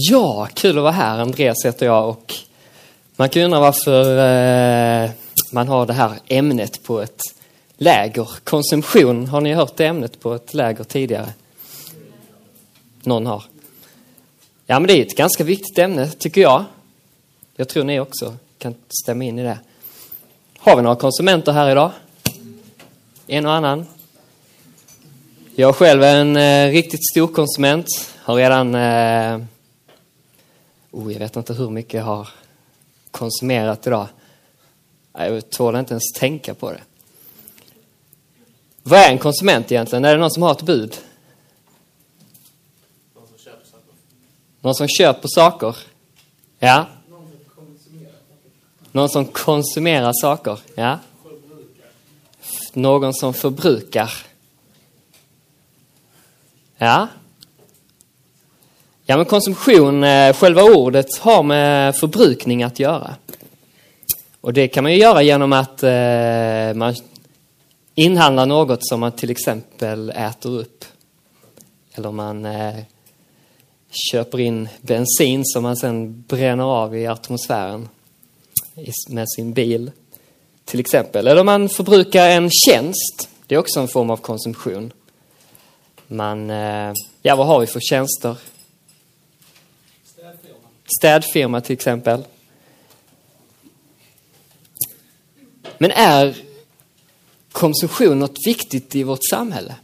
Ja, kul att vara här. Andreas heter jag och man kan undra varför eh, man har det här ämnet på ett läger. Konsumtion, har ni hört det ämnet på ett läger tidigare? Någon har? Ja, men det är ett ganska viktigt ämne, tycker jag. Jag tror ni också kan stämma in i det. Har vi några konsumenter här idag? En och annan? Jag själv är en eh, riktigt stor konsument. Har redan eh, Oh, jag vet inte hur mycket jag har konsumerat idag. Jag tål inte ens tänka på det. Vad är en konsument egentligen? Är det någon som har ett bud? Någon som köper saker. Någon som köper saker? Ja. Någon som konsumerar saker? Ja. Någon som förbrukar? Ja. Ja, men konsumtion, eh, själva ordet, har med förbrukning att göra. Och det kan man ju göra genom att eh, man inhandlar något som man till exempel äter upp. Eller man eh, köper in bensin som man sen bränner av i atmosfären med sin bil. Till exempel. Eller man förbrukar en tjänst. Det är också en form av konsumtion. Man, eh, ja vad har vi för tjänster? Städfirma till exempel. Men är konsumtion något viktigt i vårt samhälle?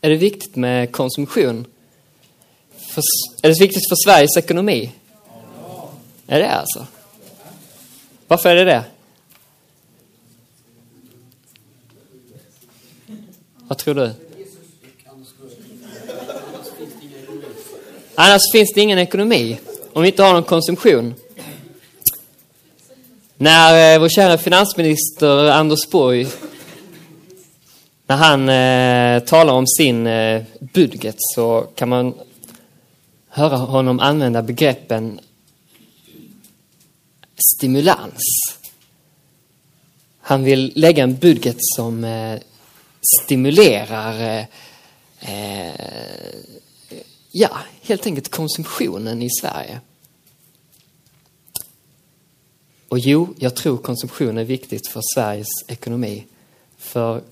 Är det viktigt med konsumtion? För, är det viktigt för Sveriges ekonomi? Är det alltså? Varför är det det? Vad tror du? Annars finns det ingen ekonomi om vi inte har någon konsumtion. När eh, vår kära finansminister Anders Borg, när han eh, talar om sin eh, budget så kan man höra honom använda begreppen stimulans. Han vill lägga en budget som eh, stimulerar eh, eh ja, helt enkelt konsumtionen i Sverige. Och jo, jag tror konsumtion är viktigt för Sveriges ekonomi. För...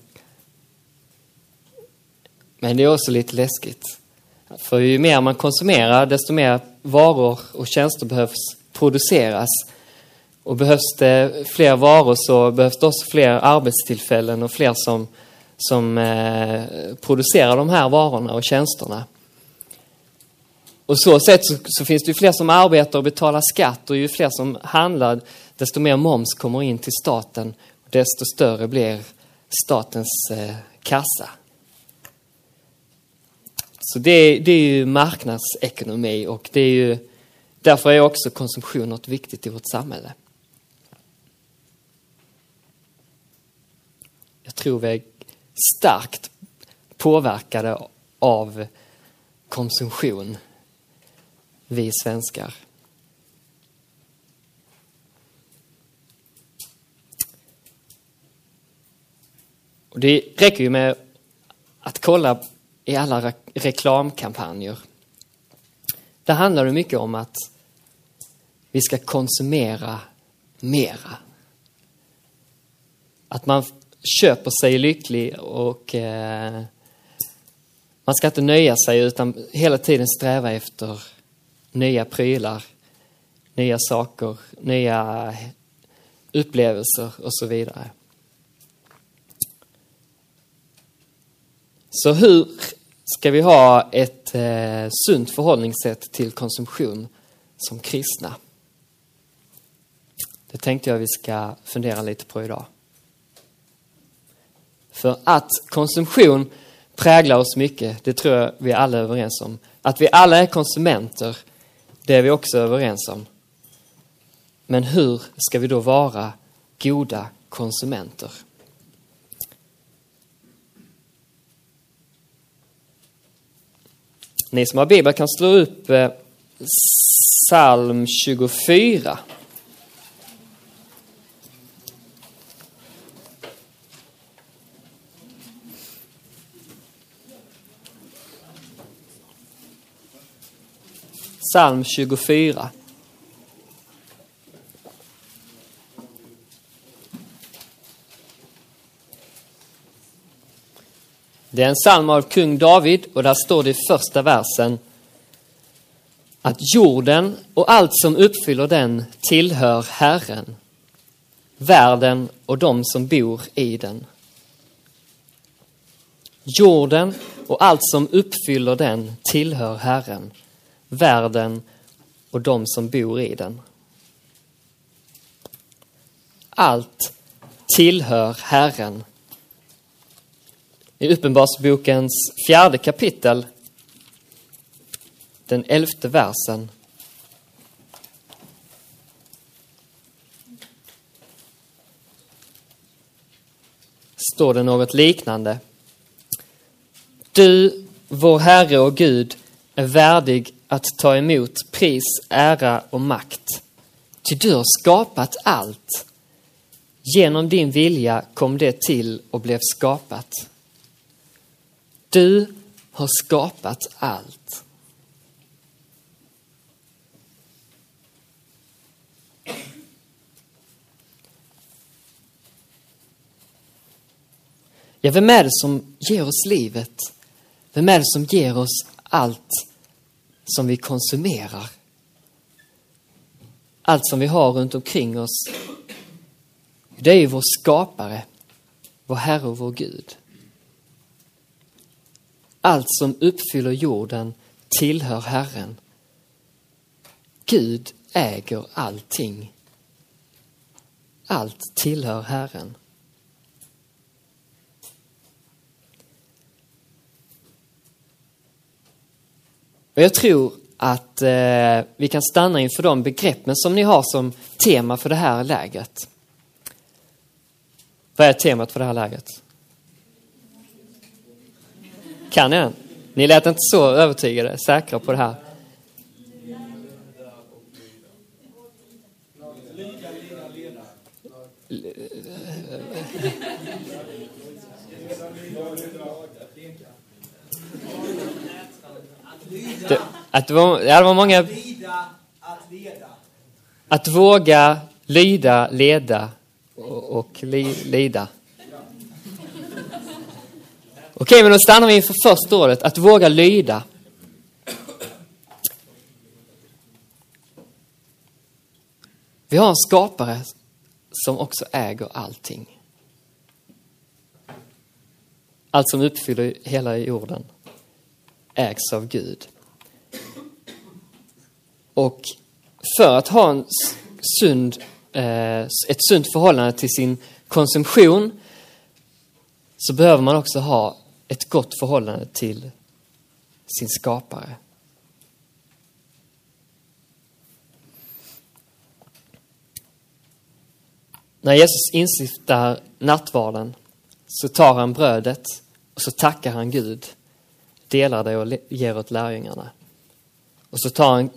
Men det är också lite läskigt. För ju mer man konsumerar, desto mer varor och tjänster behövs produceras. Och behövs det fler varor så behövs det också fler arbetstillfällen och fler som, som eh, producerar de här varorna och tjänsterna. Och så sätt så, så, finns det ju fler som arbetar och betalar skatt och ju fler som handlar, desto mer moms kommer in till staten. Och desto större blir statens eh, kassa. Så det, det, är ju marknadsekonomi och det är ju, därför är också konsumtion något viktigt i vårt samhälle. Jag tror vi är starkt påverkade av konsumtion vi svenskar. Och det räcker ju med att kolla i alla reklamkampanjer. Där handlar det mycket om att vi ska konsumera mera. Att man köper sig lycklig och eh, man ska inte nöja sig utan hela tiden sträva efter nya prylar, nya saker, nya upplevelser och så vidare. Så hur ska vi ha ett eh, sunt förhållningssätt till konsumtion som kristna? Det tänkte jag vi ska fundera lite på idag. För att konsumtion präglar oss mycket, det tror jag vi alla är överens om. Att vi alla är konsumenter det är vi också överens om. Men hur ska vi då vara goda konsumenter? Ni som har bibel kan slå upp eh, psalm 24. Psalm 24. Det är en psalm av kung David och där står det i första versen att jorden och allt som uppfyller den tillhör Herren, världen och de som bor i den. Jorden och allt som uppfyller den tillhör Herren, världen och de som bor i den. Allt tillhör Herren. I Uppenbarelsebokens fjärde kapitel, den elfte versen, står det något liknande. Du, vår Herre och Gud, är värdig att ta emot pris, ära och makt. Ty du har skapat allt. Genom din vilja kom det till och blev skapat. Du har skapat allt. Ja, vem är det som ger oss livet? Vem är det som ger oss allt som vi konsumerar? Allt som vi har runt omkring oss. Det är ju vår skapare, vår Herre och vår Gud. Allt som uppfyller jorden tillhör Herren. Gud äger allting. Allt tillhör Herren. Och jag tror att eh, vi kan stanna inför de begreppen som ni har som tema för det här lägret. Vad är temat för det här lägret? Kan ni den? Ni lät inte så övertygade, säkra på det här. Att det var, ja, det var många... Att våga, lyda, leda och, och li, lida. Okej, men då stannar vi inför första ordet, att våga lyda. Vi har en skapare som också äger allting. Allt som uppfyller hela jorden ägs av Gud. Och för att ha en sund, eh, ett sunt förhållande till sin konsumtion så behöver man också ha ett gott förhållande till sin skapare. När Jesus instiftar nattvarden så tar han brödet och så tackar han Gud, delar det och ger åt lärjungarna. Och så tar han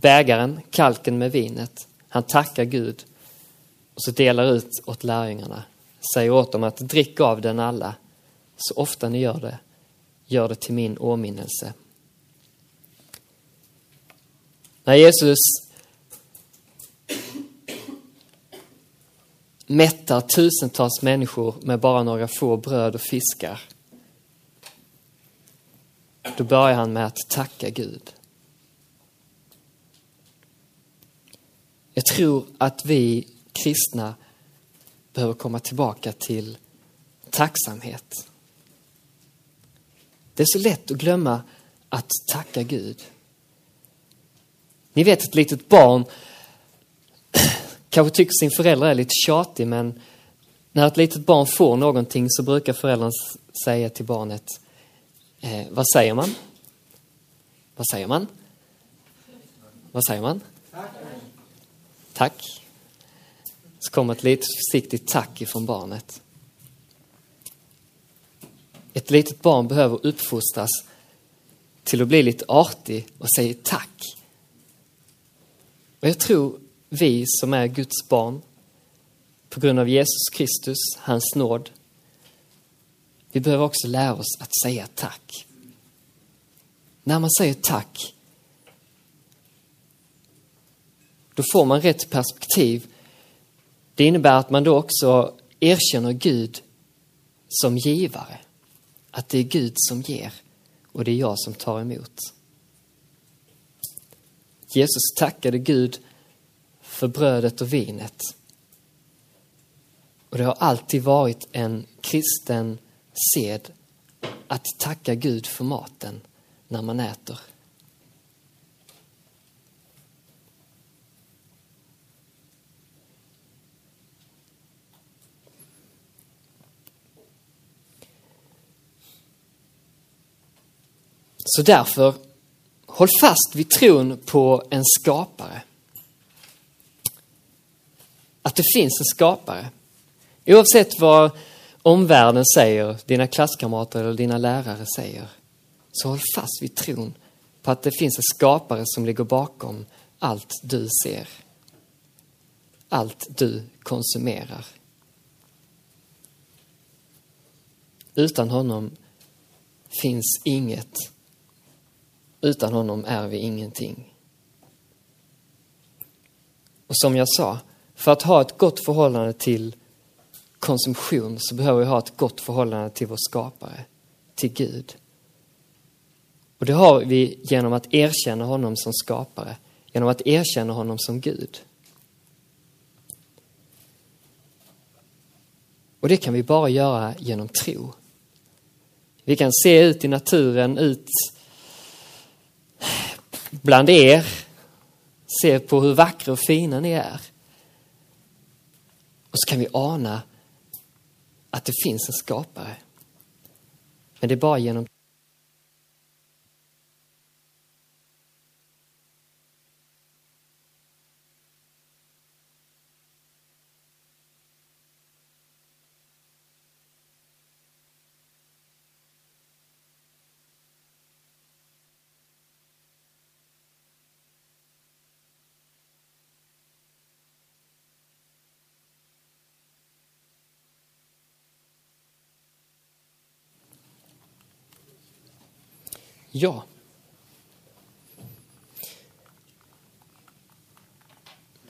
bägaren, kalken med vinet. Han tackar Gud och så delar ut åt lärjungarna. Säger åt dem att drick av den alla. Så ofta ni gör det, gör det till min åminnelse. När Jesus mättar tusentals människor med bara några få bröd och fiskar. Då börjar han med att tacka Gud. Jag tror att vi kristna behöver komma tillbaka till tacksamhet. Det är så lätt att glömma att tacka Gud. Ni vet ett litet barn kanske tycker sin förälder är lite tjatig men när ett litet barn får någonting så brukar föräldern säga till barnet, eh, vad säger man? Vad säger man? Vad säger man? Tack. Så kommer ett litet försiktigt tack ifrån barnet. Ett litet barn behöver uppfostras till att bli lite artig och säga tack. Och jag tror vi som är Guds barn, på grund av Jesus Kristus, hans nåd, vi behöver också lära oss att säga tack. När man säger tack då får man rätt perspektiv. Det innebär att man då också erkänner Gud som givare. Att det är Gud som ger och det är jag som tar emot. Jesus tackade Gud för brödet och vinet. Och det har alltid varit en kristen sed att tacka Gud för maten när man äter. Så därför, håll fast vid tron på en skapare. Att det finns en skapare. Oavsett vad omvärlden säger, dina klasskamrater eller dina lärare säger, så håll fast vid tron på att det finns en skapare som ligger bakom allt du ser. Allt du konsumerar. Utan honom finns inget. Utan honom är vi ingenting. Och som jag sa, för att ha ett gott förhållande till konsumtion så behöver vi ha ett gott förhållande till vår skapare, till Gud. Och det har vi genom att erkänna honom som skapare, genom att erkänna honom som Gud. Och det kan vi bara göra genom tro. Vi kan se ut i naturen, ut bland er, se på hur vackra och fina ni är. Och så kan vi ana att det finns en skapare. Men det är bara genom Ja.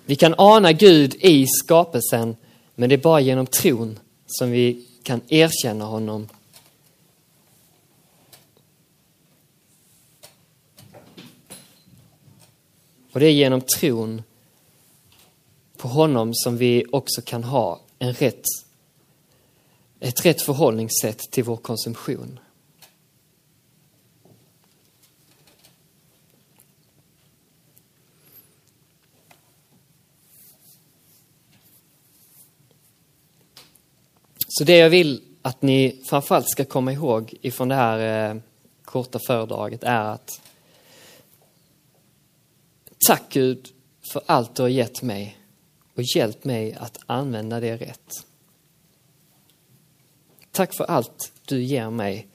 Vi kan ana Gud i skapelsen, men det är bara genom tron som vi kan erkänna honom. Och det är genom tron på honom som vi också kan ha en rätt, ett rätt förhållningssätt till vår konsumtion. Så det jag vill att ni framförallt ska komma ihåg ifrån det här eh, korta föredraget är att tack Gud för allt du har gett mig och hjälp mig att använda det rätt. Tack för allt du ger mig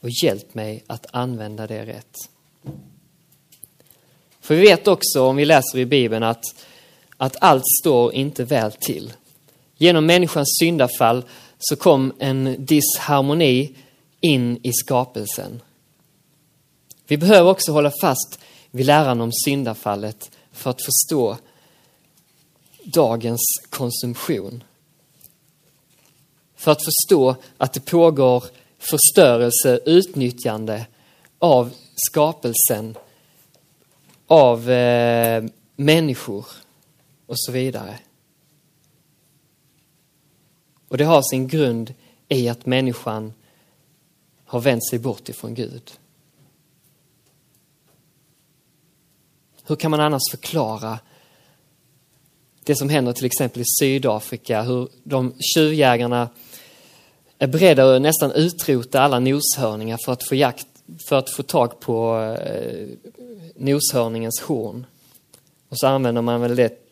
och hjälp mig att använda det rätt. För vi vet också, om vi läser i Bibeln, att, att allt står inte väl till. Genom människans syndafall så kom en disharmoni in i skapelsen. Vi behöver också hålla fast vid läran om syndafallet för att förstå dagens konsumtion. För att förstå att det pågår förstörelse, utnyttjande av skapelsen, av eh, människor och så vidare. Och det har sin grund i att människan har vänt sig bort ifrån Gud. Hur kan man annars förklara det som händer till exempel i Sydafrika, hur de tjuvjägarna är beredda att nästan utrota alla noshörningar för att få, jakt, för att få tag på eh, noshörningens horn. Och så använder man väl det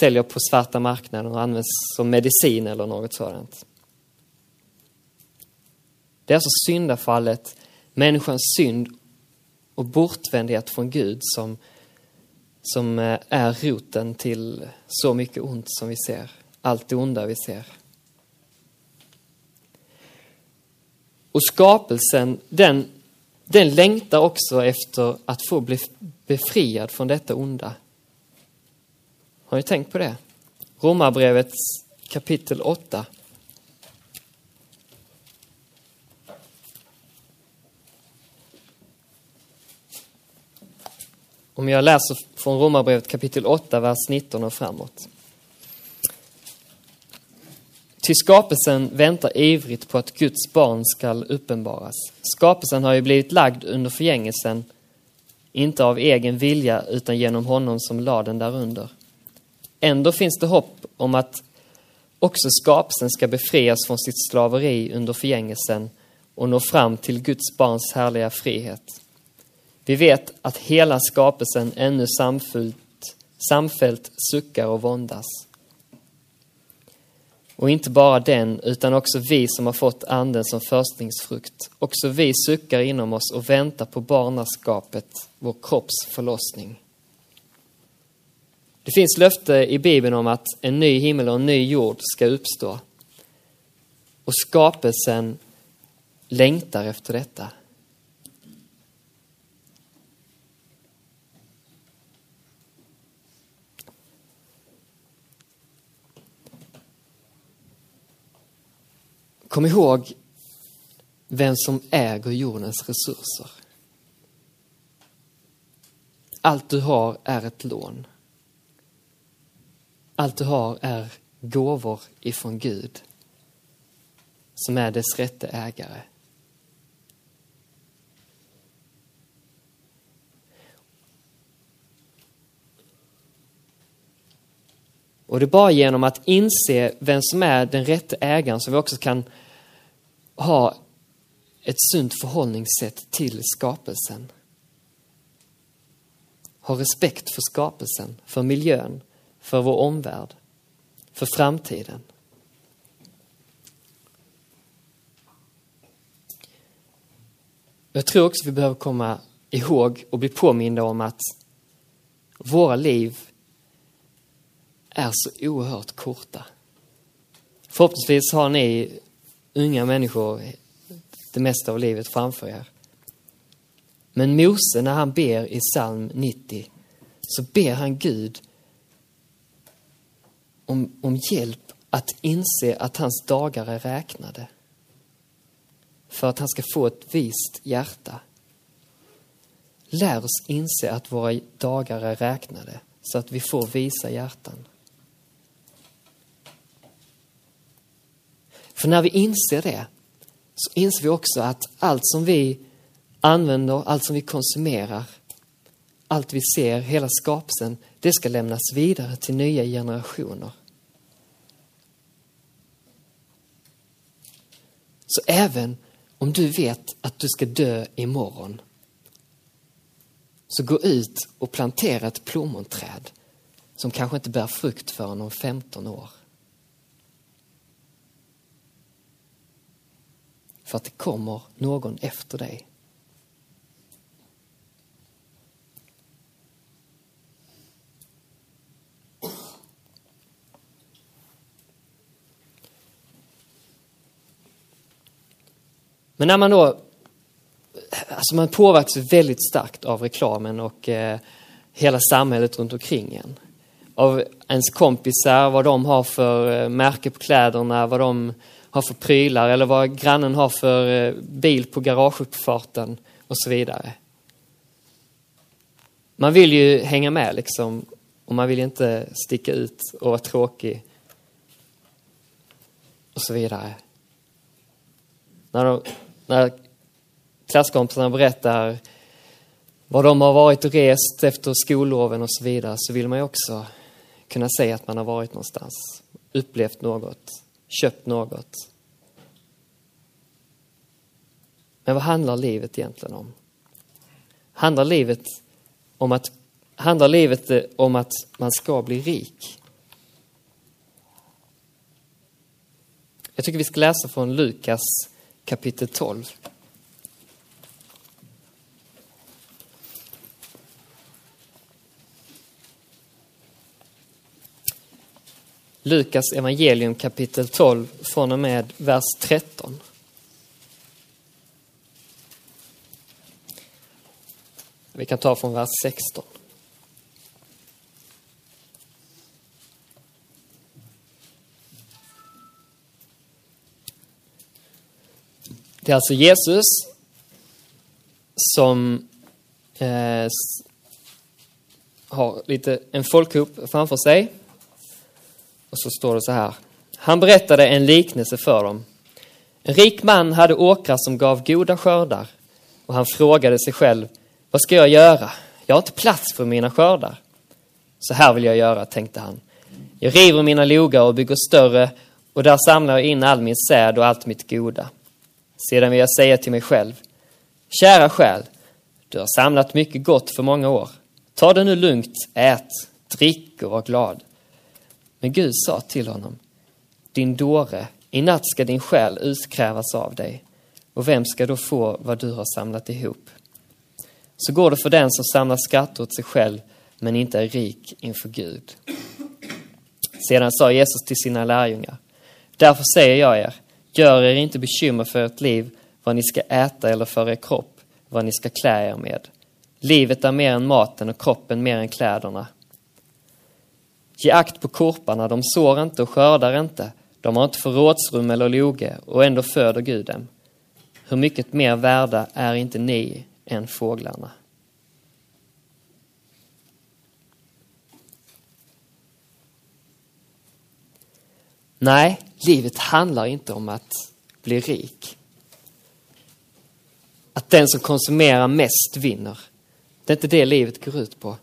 säljer på svarta marknaden och används som medicin eller något sådant. Det är alltså syndafallet, människans synd och bortvändhet från Gud som, som eh, är roten till så mycket ont som vi ser. Allt det onda vi ser. Och skapelsen, den, den längtar också efter att få bli befriad från detta onda. Har ni tänkt på det? Romarbrevet kapitel 8. Om jag läser från Romarbrevet kapitel 8, vers 19 och framåt. Ty skapelsen väntar ivrigt på att Guds barn skall uppenbaras. Skapelsen har ju blivit lagd under förgängelsen, inte av egen vilja utan genom honom som lade den därunder. Ändå finns det hopp om att också skapelsen ska befrias från sitt slaveri under förgängelsen och nå fram till Guds barns härliga frihet. Vi vet att hela skapelsen ännu samfällt, samfällt suckar och våndas. Och inte bara den, utan också vi som har fått anden som förstlingsfrukt. Också vi suckar inom oss och väntar på barnaskapet, vår kropps förlossning. Det finns löfte i Bibeln om att en ny himmel och en ny jord ska uppstå. Och skapelsen längtar efter detta. Kom ihåg vem som äger jordens resurser. Allt du har är ett lån. Allt du har är gåvor ifrån Gud som är dess rätte ägare. Och det är bara genom att inse vem som är den rätte ägaren som vi också kan ha ett sunt förhållningssätt till skapelsen. Ha respekt för skapelsen, för miljön, för vår omvärld, för framtiden. Jag tror också vi behöver komma ihåg och bli påminda om att våra liv är så oerhört korta. Förhoppningsvis har ni unga människor det mesta av livet framför er. Men Mose, när han ber i psalm 90, så ber han Gud om, om hjälp att inse att hans dagar är räknade. För att han ska få ett vist hjärta. Lär oss inse att våra dagar är räknade så att vi får visa hjärtan. För när vi inser det så inser vi också att allt som vi använder, allt som vi konsumerar, allt vi ser, hela skapelsen, det ska lämnas vidare till nya generationer. Så även om du vet att du ska dö imorgon, så gå ut och plantera ett plommonträd som kanske inte bär frukt förrän om 15 år. För att det kommer någon efter dig. Men när man då, alltså man påverkas väldigt starkt av reklamen och eh, hela samhället runt omkring en. Av ens kompisar, vad de har för eh, märke på kläderna, vad de har för prylar eller vad grannen har för eh, bil på garageuppfarten och så vidare. Man vill ju hänga med liksom och man vill inte sticka ut och vara tråkig och så vidare. När, de, när klasskompisarna berättar var de har varit och rest efter skolloven och så vidare så vill man ju också kunna säga att man har varit någonstans, upplevt något, köpt något. Men vad handlar livet egentligen om? Handlar livet om att, handlar livet eh, om att man ska bli rik? Jag tycker vi ska läsa från Lukas kapitel 12. Lukas evangelium kapitel 12 från och med vers 13. Vi kan ta från vers 16. Det är alltså Jesus som eh, har lite en folkhop framför sig. Och så står det så här. Han berättade en liknelse för dem. En rik man hade åkrar som gav goda skördar och han frågade sig själv, vad ska jag göra? Jag har inte plats för mina skördar. Så här vill jag göra, tänkte han. Jag river mina logar och bygger större och där samlar jag in all min säd och allt mitt goda. Sedan vill jag säga till mig själv, kära själ, du har samlat mycket gott för många år. Ta det nu lugnt, ät, drick och var glad. Men Gud sa till honom, din dåre, i natt ska din själ utkrävas av dig. Och vem ska då få vad du har samlat ihop? Så går det för den som samlar skatter åt sig själv men inte är rik inför Gud. Sedan sa Jesus till sina lärjungar. Därför säger jag er, gör er inte bekymmer för ert liv, vad ni ska äta eller för er kropp, vad ni ska klä er med. Livet är mer än maten och kroppen mer än kläderna. Ge akt på korparna, de sår inte och skördar inte, de har inte förrådsrum eller loge och ändå föder Gud dem. Hur mycket mer värda är inte ni än fåglarna? Nej, livet handlar inte om att bli rik. Att den som konsumerar mest vinner. Det är inte det livet går ut på.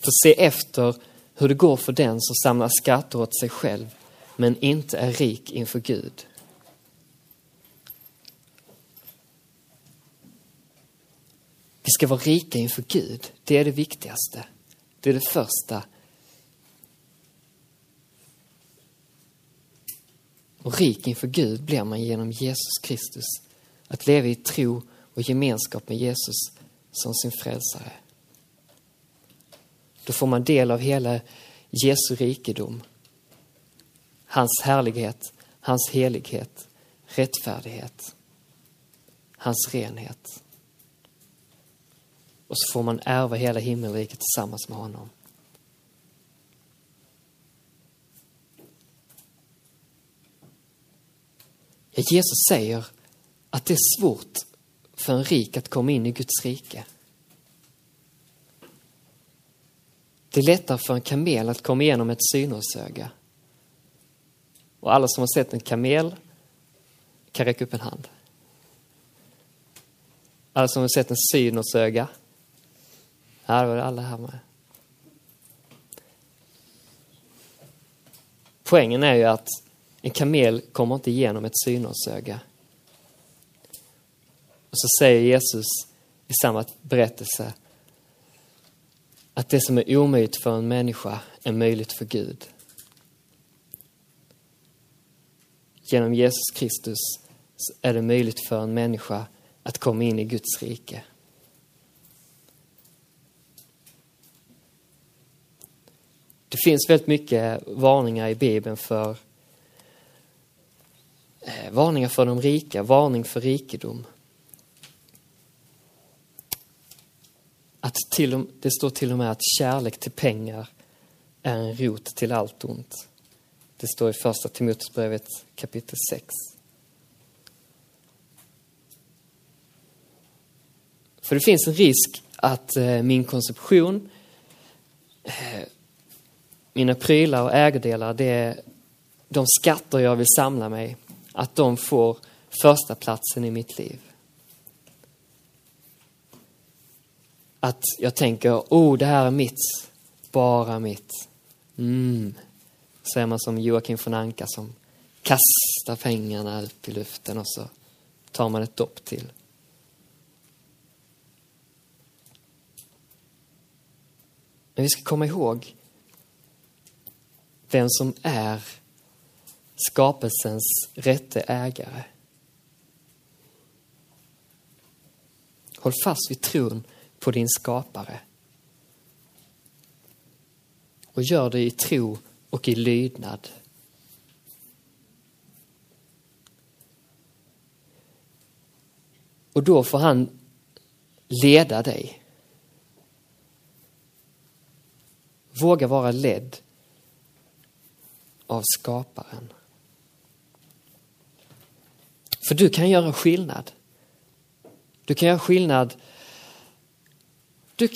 För se efter hur det går för den som samlar skatter åt sig själv men inte är rik inför Gud. Vi ska vara rika inför Gud. Det är det viktigaste. Det är det första. Och rik inför Gud blir man genom Jesus Kristus. Att leva i tro och gemenskap med Jesus som sin frälsare. Då får man del av hela Jesu rikedom. Hans härlighet, hans helighet, rättfärdighet, hans renhet. Och så får man ärva hela himmelriket tillsammans med honom. Jesus säger att det är svårt för en rik att komma in i Guds rike. Det är lättare för en kamel att komma igenom ett synårsöga. Och alla som har sett en kamel kan räcka upp en hand. Alla som har sett en synårsöga? Ja, det var alla här med. Poängen är ju att en kamel kommer inte igenom ett synårsöga. Och så säger Jesus i samma berättelse att det som är omöjligt för en människa är möjligt för Gud. Genom Jesus Kristus är det möjligt för en människa att komma in i Guds rike. Det finns väldigt mycket varningar i Bibeln för Eh, varningar för de rika, varning för rikedom. Att till och, det står till och med att kärlek till pengar är en rot till allt ont. Det står i första Timoteusbrevet kapitel 6. För det finns en risk att eh, min konsumtion, eh, mina prylar och ägodelar, det är de skatter jag vill samla mig, att de får första platsen i mitt liv. Att jag tänker, oh det här är mitt, bara mitt. Mm. Så är man som Joakim von Anka som kastar pengarna upp i luften och så tar man ett dopp till. Men vi ska komma ihåg vem som är skapelsens rätte ägare. Håll fast vid tron på din skapare. Och gör det i tro och i lydnad. Och då får han leda dig. Våga vara ledd av skaparen. För du kan göra skillnad. Du kan göra skillnad. Du,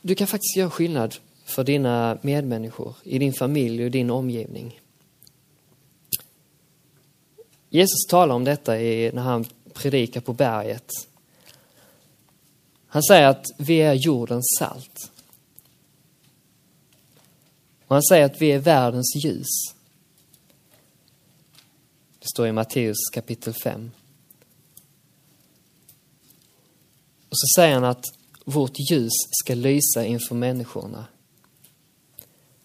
du kan faktiskt göra skillnad för dina medmänniskor, i din familj och din omgivning. Jesus talar om detta i, när han predikar på berget. Han säger att vi är jordens salt. Och han säger att vi är världens ljus. Det står i Matteus kapitel 5. Och så säger han att vårt ljus ska lysa inför människorna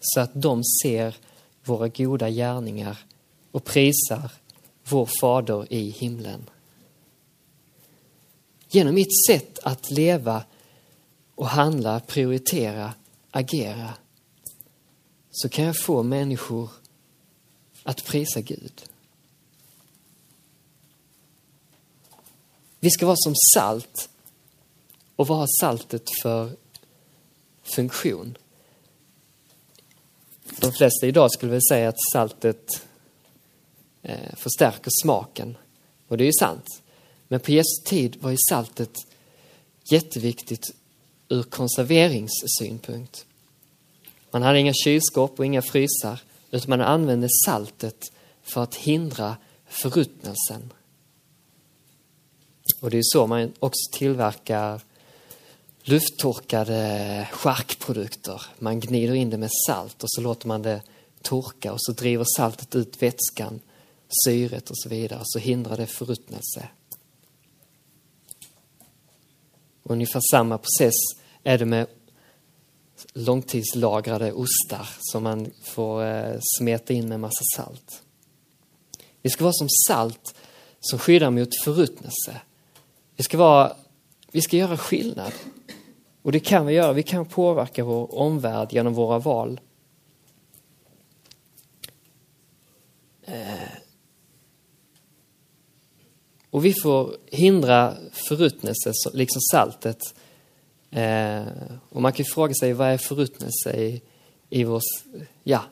så att de ser våra goda gärningar och prisar vår Fader i himlen. Genom mitt sätt att leva och handla, prioritera, agera så kan jag få människor att prisa Gud. Vi ska vara som salt. Och vad har saltet för funktion? De flesta idag skulle väl säga att saltet eh, förstärker smaken. Och det är ju sant. Men på Jesu tid var ju saltet jätteviktigt ur konserveringssynpunkt. Man hade inga kylskåp och inga frysar, utan man använde saltet för att hindra förruttnelsen. Och det är så man också tillverkar lufttorkade charkprodukter. Man gnider in det med salt och så låter man det torka och så driver saltet ut vätskan, syret och så vidare. Så hindrar det förruttnelse. Ungefär samma process är det med långtidslagrade ostar som man får eh, smeta in med massa salt. Det ska vara som salt som skyddar mot förruttnelse. Vi ska, vara, vi ska göra skillnad. Och det kan vi göra. Vi kan påverka vår omvärld genom våra val. Eh. Och vi får hindra förruttnelse, liksom saltet. Eh. Och man kan fråga sig, vad är förruttnelse i, i vår... Ja,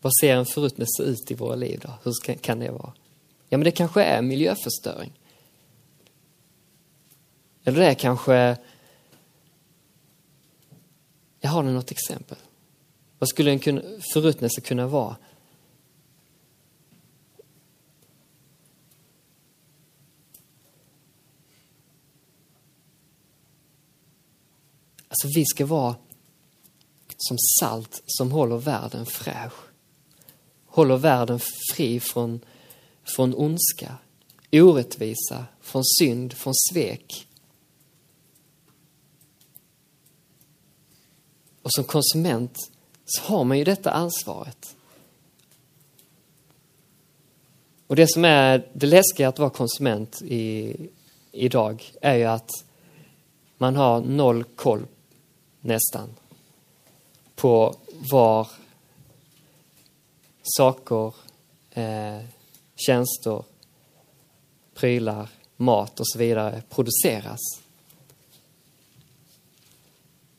vad ser en förruttnelse ut i våra liv då? Hur kan det vara? Ja, men det kanske är miljöförstöring. Eller det är kanske... Jag har något exempel. Vad skulle en förruttnelse kunna vara? Alltså vi ska vara som salt som håller världen fräsch. Håller världen fri från, från ondska, orättvisa, från synd, från svek. Och som konsument så har man ju detta ansvaret. Och det som är det läskiga att vara konsument i, idag är ju att man har noll koll nästan på var saker, eh, tjänster, prylar, mat och så vidare produceras.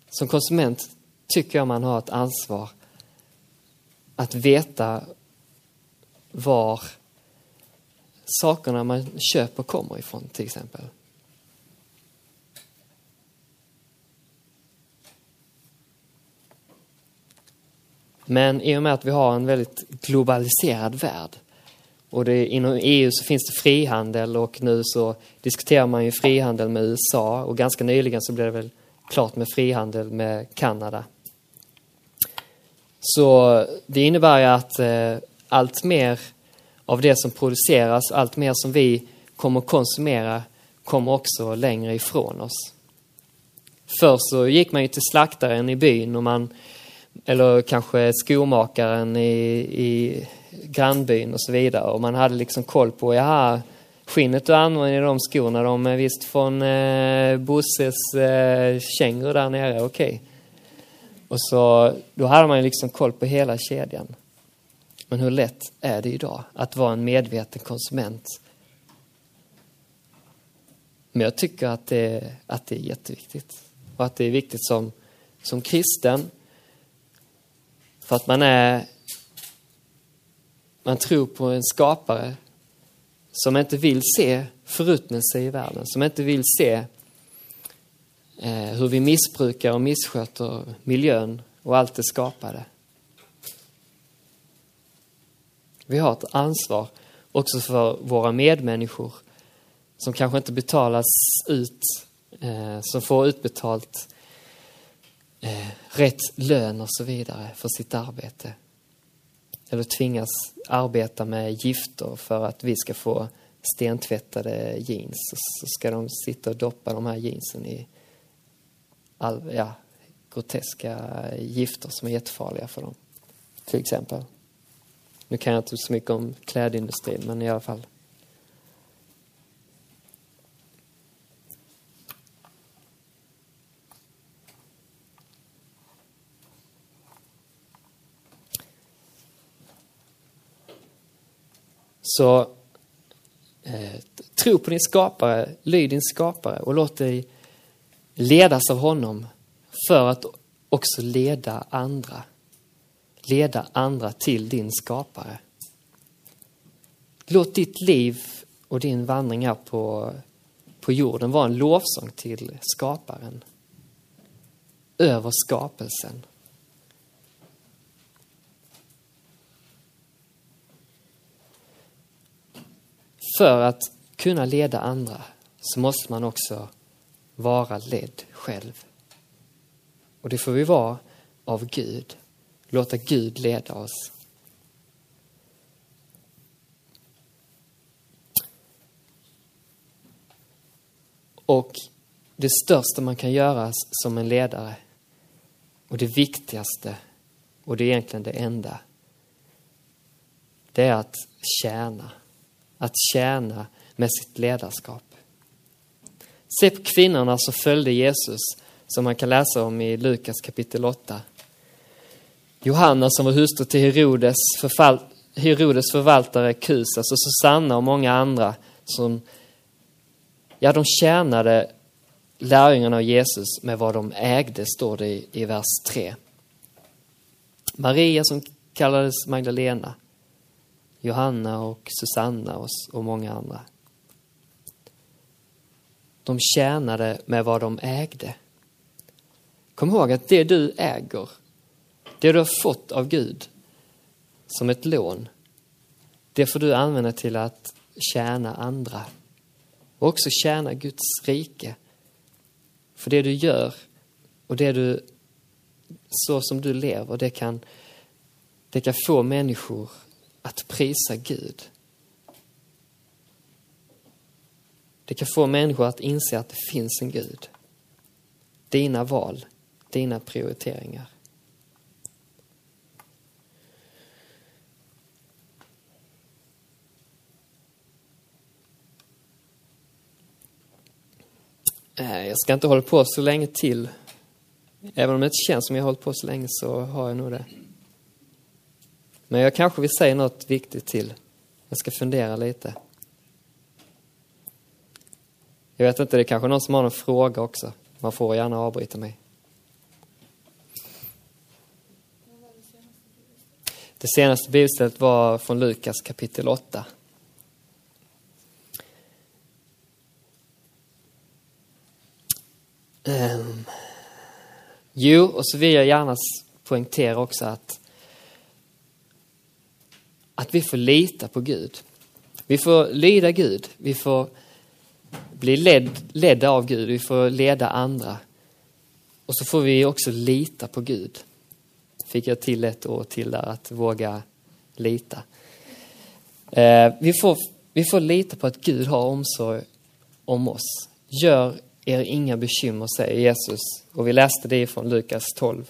Som konsument tycker jag man har ett ansvar att veta var sakerna man köper kommer ifrån till exempel. Men i och med att vi har en väldigt globaliserad värld och det, inom EU så finns det frihandel och nu så diskuterar man ju frihandel med USA och ganska nyligen så blev det väl klart med frihandel med Kanada. Så det innebär ju att eh, allt mer av det som produceras, allt mer som vi kommer konsumera kommer också längre ifrån oss. Förr så gick man ju till slaktaren i byn och man, eller kanske skomakaren i, i grannbyn och så vidare och man hade liksom koll på, jaha, skinnet du använder i de skorna, de är visst från eh, Bosses eh, kängor där nere, okej. Okay. Och så, då hade man ju liksom koll på hela kedjan. Men hur lätt är det idag att vara en medveten konsument? Men jag tycker att det, att det är jätteviktigt. Och att det är viktigt som, som kristen. För att man är... Man tror på en skapare. som inte vill se förruttnelse i världen, som inte vill se Eh, hur vi missbrukar och missköter miljön och allt det skapade. Vi har ett ansvar också för våra medmänniskor som kanske inte betalas ut, eh, som får utbetalt eh, rätt lön och så vidare för sitt arbete. Eller tvingas arbeta med gifter för att vi ska få stentvättade jeans. Så ska de sitta och doppa de här jeansen i all, ja, groteska gifter som är jättefarliga för dem. Till exempel. Nu kan jag inte så mycket om klädindustrin, men i alla fall. Så eh, tro på din skapare, lyd din skapare och låt dig ledas av honom för att också leda andra. Leda andra till din skapare. Låt ditt liv och din vandring här på, på jorden vara en lovsång till skaparen. Över skapelsen. För att kunna leda andra så måste man också vara ledd själv. Och det får vi vara av Gud. Låta Gud leda oss. Och det största man kan göra som en ledare och det viktigaste och det är egentligen det enda. Det är att tjäna. Att tjäna med sitt ledarskap. Se på kvinnorna som följde Jesus som man kan läsa om i Lukas kapitel 8. Johanna som var hustru till Herodes, förfall, Herodes förvaltare Kusas och Susanna och många andra som ja, de tjänade lärjungarna av Jesus med vad de ägde, står det i, i vers 3. Maria som kallades Magdalena, Johanna och Susanna och, och många andra. De tjänade med vad de ägde. Kom ihåg att det du äger, det du har fått av Gud som ett lån, det får du använda till att tjäna andra. Och också tjäna Guds rike. För det du gör och det du, så som du lever, det kan, det kan få människor att prisa Gud. Det kan få människor att inse att det finns en Gud. Dina val, dina prioriteringar. Eh, jag ska inte hålla på så länge till. Även om det inte känns som jag har hållit på så länge så har jag nog det. Men jag kanske vill säga något viktigt till. Jag ska fundera lite. Jag vet inte, det är kanske någon som har någon fråga också. Man får gärna avbryta mig. Det senaste bibelstället var från Lukas kapitel 8. Um, ehm. jo, och så vill jag gärna poängtera också att, att vi får lita på Gud. Vi får lyda Gud. Vi får bli led, ledda av Gud. Vi får leda andra. Och så får vi också lita på Gud. Fick jag till ett år till där, att våga lita. Eh, vi, får, vi får lita på att Gud har omsorg om oss. Gör er inga bekymmer, säger Jesus. Och vi läste det från Lukas 12.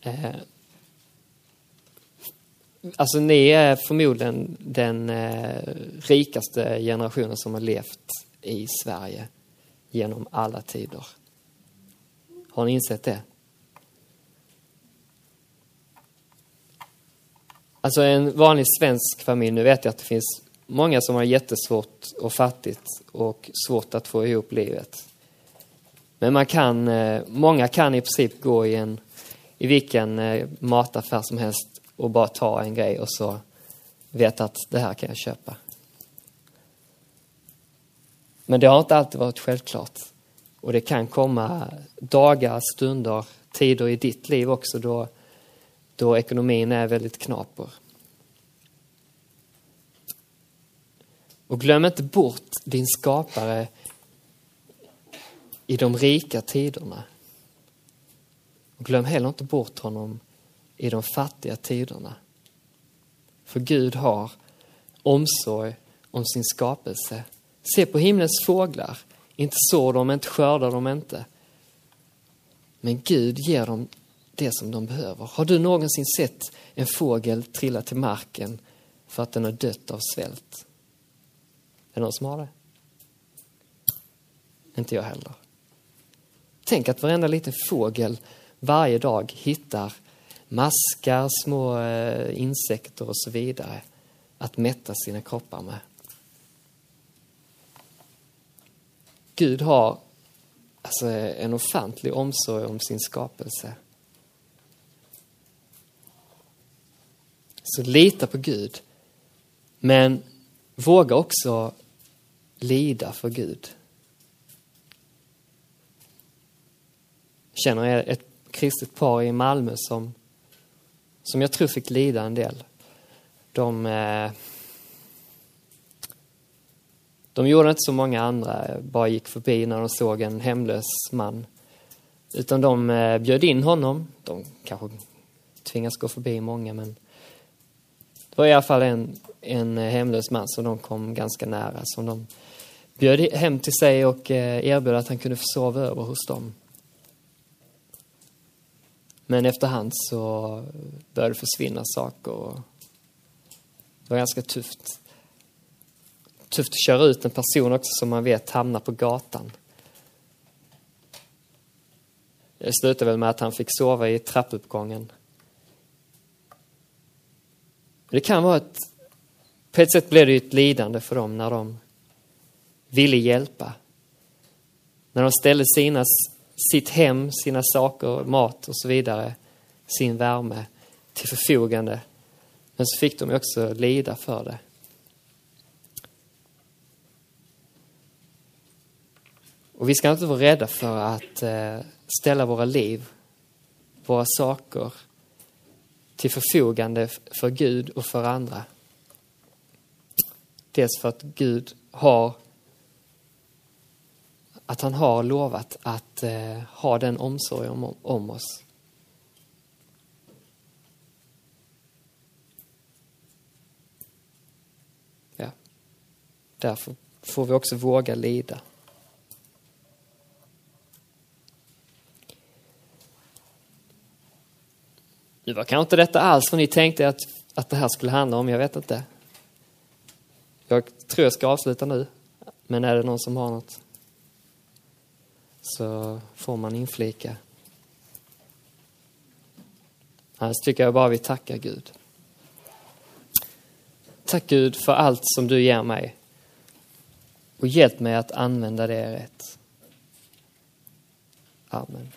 Eh, alltså ni är förmodligen den eh, rikaste generationen som har levt i Sverige genom alla tider. Har ni insett det? Alltså en vanlig svensk familj, nu vet jag att det finns många som har jättesvårt och fattigt och svårt att få ihop livet. Men man kan, eh, många kan i princip gå i, en, i vilken eh, mataffär som helst och bara ta en grej och så veta att det här kan jag köpa. Men det har inte alltid varit självklart. Och det kan komma dagar, stunder, tider i ditt liv också då, då ekonomin är väldigt knaper. Och glöm inte bort din skapare i de rika tiderna. Och glöm heller inte bort honom i de fattiga tiderna. För Gud har omsorg om sin skapelse. Se på himlens fåglar. Inte sår de, inte skördar de inte. Men Gud ger dem det som de behöver. Har du någonsin sett en fågel trilla till marken för att den har dött av svält? Är det någon som har det? Inte jag heller. Tänk att varenda liten fågel varje dag hittar maskar, små eh, insekter och så vidare att mätta sina kroppar med. Gud har alltså, en ofantlig omsorg om sin skapelse. Så lita på Gud. Men våga också lida för Gud. Jag känner ett kristet par i Malmö som, som jag tror fick lida en del. De, eh, de gjorde inte som många andra, bara gick förbi när de såg en hemlös man. Utan de eh, bjöd in honom. De kanske tvingas gå förbi många, men det var i alla fall en, en hemlös man som de kom ganska nära, som de bjöd hem till sig och eh, erbjöd att han kunde få sova över hos dem. Men efterhand så började det försvinna saker. Och det var ganska tufft. Tufft att köra ut en person också som man vet hamnar på gatan. Det slutade väl med att han fick sova i trappuppgången. Det kan vara ett... På ett sätt blev det ju ett lidande för dem när de ville hjälpa. När de ställde sina sitt hem, sina saker, mat och så vidare, sin värme till förfogande. Men så fick de också lida för det. Och vi ska inte vara rädda för att eh, ställa våra liv, våra saker till förfogande för Gud och för andra. Dels för att Gud har att han har lovat att eh, ha den omsorgen om, om oss. Ja. Därför får vi också våga lida. Nu var kanske inte detta alls vad ni tänkte att, att det här skulle handla om, jag vet inte. Jag tror jag ska avsluta nu, men är det någon som har något? Så får man inflika. Annars tycker jag bara vi tackar Gud. Tack Gud för allt som du ger mig och hjälp mig att använda det rätt. Amen.